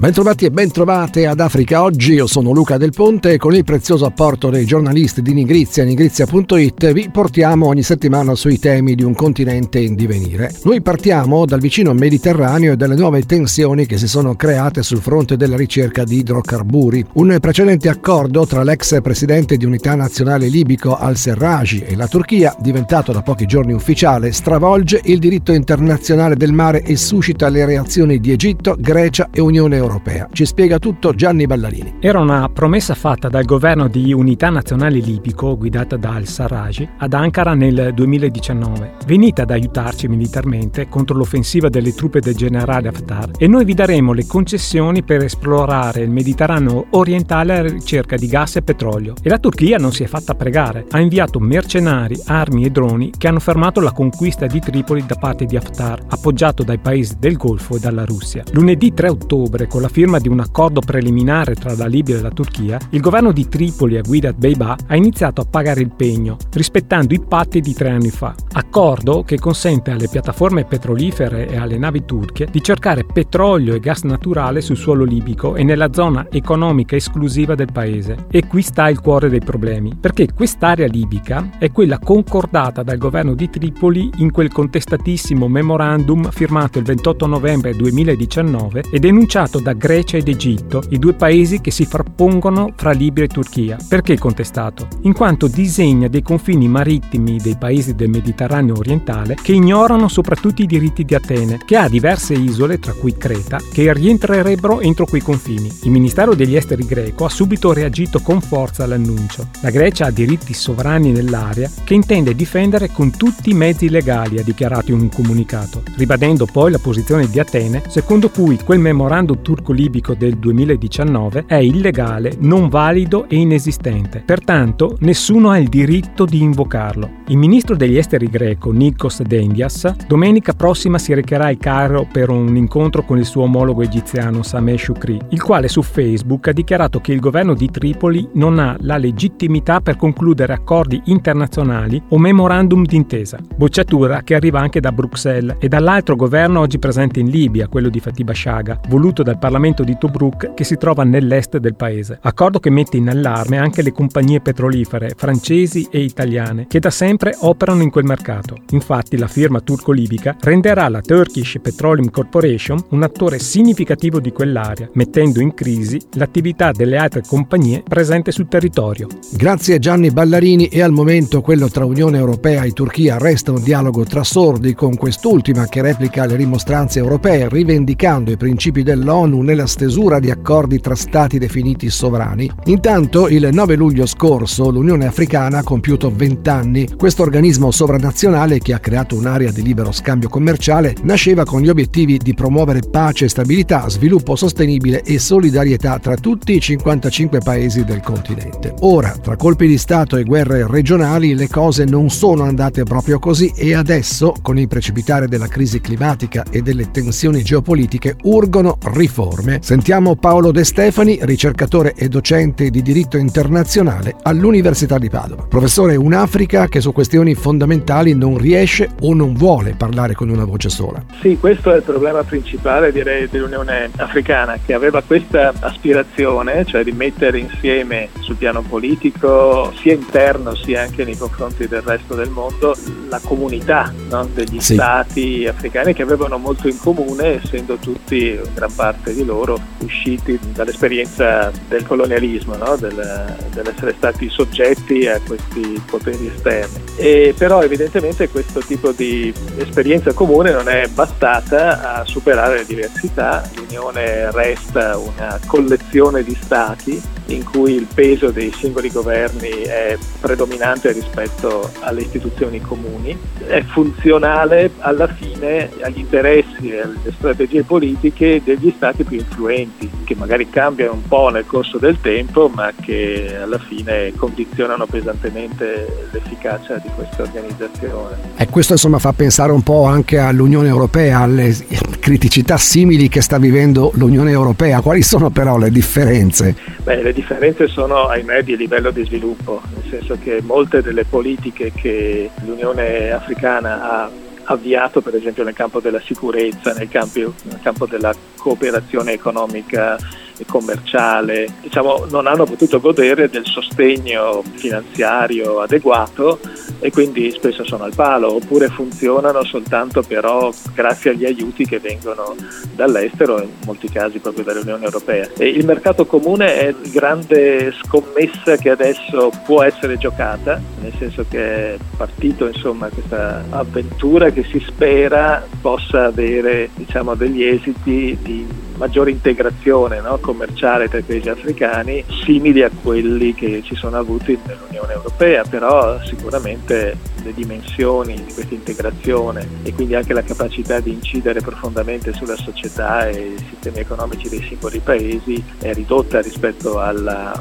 Bentrovati e bentrovate ad Africa Oggi, io sono Luca Del Ponte e con il prezioso apporto dei giornalisti di Nigrizia, nigrizia.it, vi portiamo ogni settimana sui temi di un continente in divenire. Noi partiamo dal vicino Mediterraneo e dalle nuove tensioni che si sono create sul fronte della ricerca di idrocarburi. Un precedente accordo tra l'ex presidente di Unità Nazionale Libico al-Serraj e la Turchia, diventato da pochi giorni ufficiale, stravolge il diritto internazionale del mare e suscita le reazioni di Egitto, Grecia e Unione Europea europea. Ci spiega tutto Gianni Ballarini. Era una promessa fatta dal governo di unità nazionale libico, guidata da al-Sarraj, ad Ankara nel 2019, venita ad aiutarci militarmente contro l'offensiva delle truppe del generale Haftar e noi vi daremo le concessioni per esplorare il Mediterraneo orientale alla ricerca di gas e petrolio. E la Turchia non si è fatta pregare, ha inviato mercenari, armi e droni che hanno fermato la conquista di Tripoli da parte di Haftar, appoggiato dai paesi del Golfo e dalla Russia. Lunedì 3 ottobre, con la firma di un accordo preliminare tra la Libia e la Turchia, il governo di Tripoli a guida Beibà ha iniziato a pagare il pegno, rispettando i patti di tre anni fa. Accordo che consente alle piattaforme petrolifere e alle navi turche di cercare petrolio e gas naturale sul suolo libico e nella zona economica esclusiva del paese. E qui sta il cuore dei problemi, perché quest'area libica è quella concordata dal governo di Tripoli in quel contestatissimo memorandum firmato il 28 novembre 2019 e denunciato da Grecia ed Egitto, i due paesi che si frappongono fra Libia e Turchia. Perché contestato? In quanto disegna dei confini marittimi dei paesi del Mediterraneo orientale che ignorano soprattutto i diritti di Atene, che ha diverse isole, tra cui Creta, che rientrerebbero entro quei confini. Il Ministero degli Esteri greco ha subito reagito con forza all'annuncio. La Grecia ha diritti sovrani nell'area che intende difendere con tutti i mezzi legali, ha dichiarato in un comunicato, ribadendo poi la posizione di Atene, secondo cui quel memorandum turco-libico del 2019 è illegale, non valido e inesistente. Pertanto nessuno ha il diritto di invocarlo. Il ministro degli esteri greco Nikos Dendias domenica prossima si recherà al Cairo per un incontro con il suo omologo egiziano Sameh Shukri, il quale su Facebook ha dichiarato che il governo di Tripoli non ha la legittimità per concludere accordi internazionali o memorandum d'intesa. Bocciatura che arriva anche da Bruxelles e dall'altro governo oggi presente in Libia, quello di Fatih Shaga, voluto dal Parlamento di Tobruk che si trova nell'est del paese. Accordo che mette in allarme anche le compagnie petrolifere francesi e italiane che da sempre operano in quel mercato. Infatti la firma turco-libica renderà la Turkish Petroleum Corporation un attore significativo di quell'area, mettendo in crisi l'attività delle altre compagnie presenti sul territorio. Grazie Gianni Ballarini e al momento quello tra Unione Europea e Turchia resta un dialogo tra sordi con quest'ultima che replica le rimostranze europee rivendicando i principi dell'ONU nella stesura di accordi tra stati definiti sovrani. Intanto, il 9 luglio scorso, l'Unione Africana ha compiuto 20 anni. Questo organismo sovranazionale, che ha creato un'area di libero scambio commerciale, nasceva con gli obiettivi di promuovere pace e stabilità, sviluppo sostenibile e solidarietà tra tutti i 55 paesi del continente. Ora, tra colpi di Stato e guerre regionali, le cose non sono andate proprio così e adesso, con il precipitare della crisi climatica e delle tensioni geopolitiche, urgono riforme riforme. Sentiamo Paolo De Stefani, ricercatore e docente di diritto internazionale all'Università di Padova. Professore, un'Africa che su questioni fondamentali non riesce o non vuole parlare con una voce sola. Sì, questo è il problema principale direi dell'Unione Africana che aveva questa aspirazione, cioè di mettere insieme sul piano politico, sia interno sia anche nei confronti del resto del mondo, la comunità no? degli sì. stati africani che avevano molto in comune, essendo tutti in gran parte di loro loro usciti dall'esperienza del colonialismo, no? del, dell'essere stati soggetti a questi poteri esterni. E però evidentemente questo tipo di esperienza comune non è bastata a superare le diversità, l'Unione resta una collezione di stati in cui il peso dei singoli governi è predominante rispetto alle istituzioni comuni, è funzionale alla fine agli interessi e alle strategie politiche degli stati più influenti, che magari cambiano un po' nel corso del tempo, ma che alla fine condizionano pesantemente l'efficacia di questa organizzazione. E questo insomma fa pensare un po' anche all'Unione Europea, alle criticità simili che sta vivendo l'Unione Europea. Quali sono però le differenze? Beh, le differenze sono ahimè di livello di sviluppo, nel senso che molte delle politiche che l'Unione Africana ha avviato per esempio nel campo della sicurezza, nel campo, nel campo della cooperazione economica commerciale, diciamo, non hanno potuto godere del sostegno finanziario adeguato e quindi spesso sono al palo oppure funzionano soltanto però grazie agli aiuti che vengono dall'estero, in molti casi proprio dall'Unione Europea. E il mercato comune è grande scommessa che adesso può essere giocata, nel senso che è partito insomma, questa avventura che si spera possa avere diciamo, degli esiti di maggiore integrazione no, commerciale tra i paesi africani simili a quelli che ci sono avuti nell'Unione Europea, però sicuramente le dimensioni di questa integrazione e quindi anche la capacità di incidere profondamente sulla società e i sistemi economici dei singoli paesi è ridotta rispetto alla,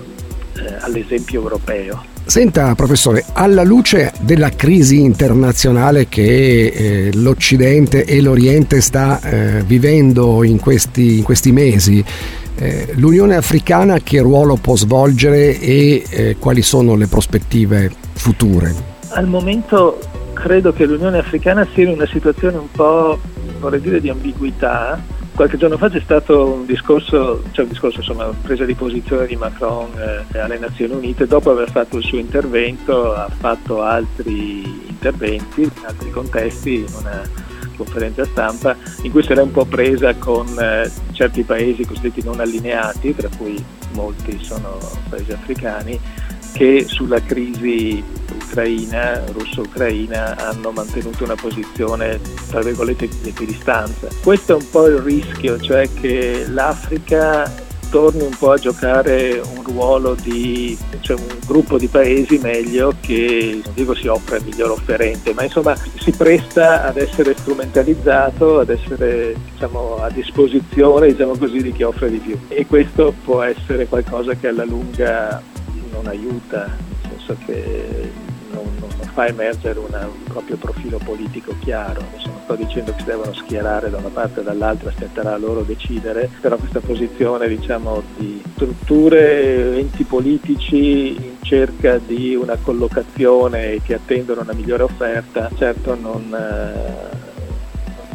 eh, all'esempio europeo. Senta professore, alla luce della crisi internazionale che eh, l'Occidente e l'Oriente sta eh, vivendo in questi, in questi mesi, eh, l'Unione Africana che ruolo può svolgere e eh, quali sono le prospettive future? Al momento credo che l'Unione Africana sia in una situazione un po', vorrei dire, di ambiguità Qualche giorno fa c'è stato un discorso, cioè un discorso, insomma, presa di posizione di Macron eh, alle Nazioni Unite, dopo aver fatto il suo intervento ha fatto altri interventi in altri contesti, in una conferenza stampa, in cui si era un po' presa con eh, certi paesi cosiddetti non allineati, tra cui molti sono paesi africani, che sulla crisi ucraina, russo-ucraina, hanno mantenuto una posizione tra virgolette di equidistanza. Questo è un po' il rischio, cioè che l'Africa torni un po' a giocare un ruolo di cioè un gruppo di paesi meglio che non dico si offre il miglior offerente, ma insomma si presta ad essere strumentalizzato, ad essere diciamo, a disposizione diciamo così, di chi offre di più. E questo può essere qualcosa che alla lunga non aiuta, nel senso che non, non, fa emergere una, un proprio profilo politico chiaro. Non sto dicendo che si devono schierare da una parte o dall'altra, aspetterà loro decidere, però questa posizione diciamo, di strutture, enti politici in cerca di una collocazione che attendono una migliore offerta, certo non, eh,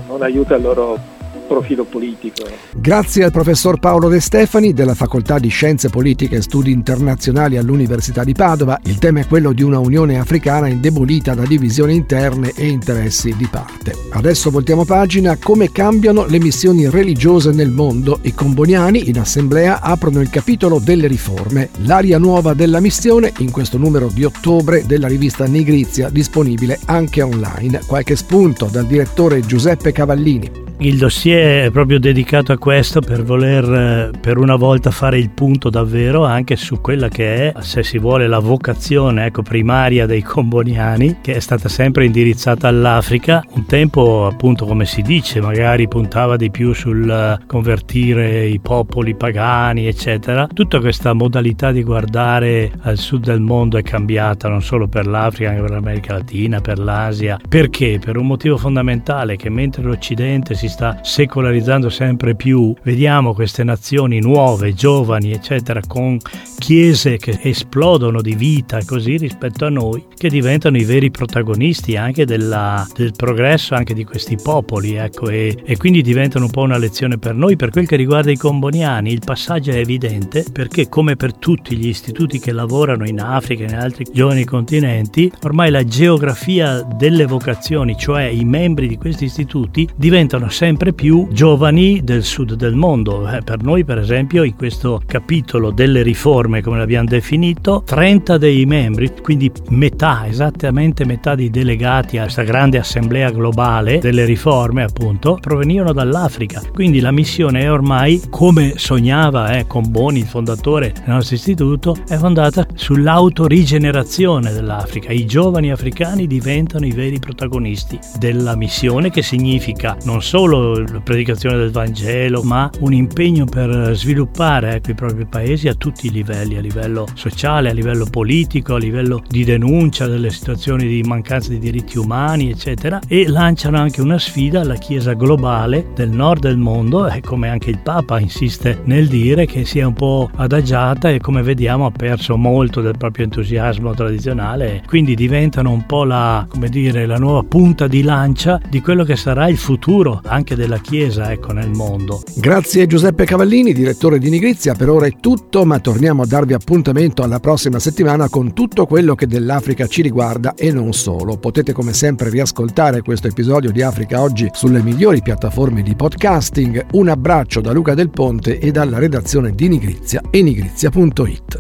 non aiuta il loro profilo politico. Grazie al professor Paolo De Stefani della Facoltà di Scienze Politiche e Studi Internazionali all'Università di Padova. Il tema è quello di una Unione Africana indebolita da divisioni interne e interessi di parte. Adesso voltiamo pagina. Come cambiano le missioni religiose nel mondo? I comboniani in assemblea aprono il capitolo delle riforme. L'aria nuova della missione in questo numero di ottobre della rivista Nigrizia disponibile anche online. Qualche spunto dal direttore Giuseppe Cavallini. Il dossier è proprio dedicato a questo per voler eh, per una volta fare il punto davvero anche su quella che è, se si vuole, la vocazione ecco, primaria dei comboniani, che è stata sempre indirizzata all'Africa. Un tempo, appunto, come si dice, magari puntava di più sul eh, convertire i popoli pagani, eccetera. Tutta questa modalità di guardare al sud del mondo è cambiata, non solo per l'Africa, anche per l'America Latina, per l'Asia. Perché? Per un motivo fondamentale che mentre l'Occidente si si sta secolarizzando sempre più, vediamo queste nazioni nuove, giovani, eccetera, con chiese che esplodono di vita così rispetto a noi, che diventano i veri protagonisti anche della, del progresso anche di questi popoli, ecco, e, e quindi diventano un po' una lezione per noi. Per quel che riguarda i comboniani, il passaggio è evidente perché come per tutti gli istituti che lavorano in Africa e in altri giovani continenti, ormai la geografia delle vocazioni, cioè i membri di questi istituti, diventano sempre più giovani del sud del mondo. Eh, per noi, per esempio, in questo capitolo delle riforme, come l'abbiamo definito, 30 dei membri, quindi metà, esattamente metà dei delegati a questa grande assemblea globale delle riforme, appunto, provenivano dall'Africa. Quindi la missione è ormai, come sognava eh, Boni, il fondatore del nostro istituto, è fondata sull'autorigenerazione dell'Africa. I giovani africani diventano i veri protagonisti della missione, che significa non solo solo la predicazione del Vangelo, ma un impegno per sviluppare ecco, i propri paesi a tutti i livelli, a livello sociale, a livello politico, a livello di denuncia delle situazioni di mancanza di diritti umani, eccetera, e lanciano anche una sfida alla Chiesa globale del nord del mondo, e come anche il Papa insiste nel dire che si è un po' adagiata e come vediamo ha perso molto del proprio entusiasmo tradizionale, quindi diventano un po' la, dire, la nuova punta di lancia di quello che sarà il futuro anche della Chiesa ecco, nel mondo. Grazie Giuseppe Cavallini, direttore di Nigrizia, per ora è tutto, ma torniamo a darvi appuntamento alla prossima settimana con tutto quello che dell'Africa ci riguarda e non solo. Potete come sempre riascoltare questo episodio di Africa Oggi sulle migliori piattaforme di podcasting. Un abbraccio da Luca Del Ponte e dalla redazione di Nigrizia e nigrizia.it.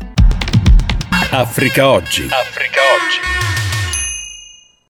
Africa Oggi. Africa Oggi.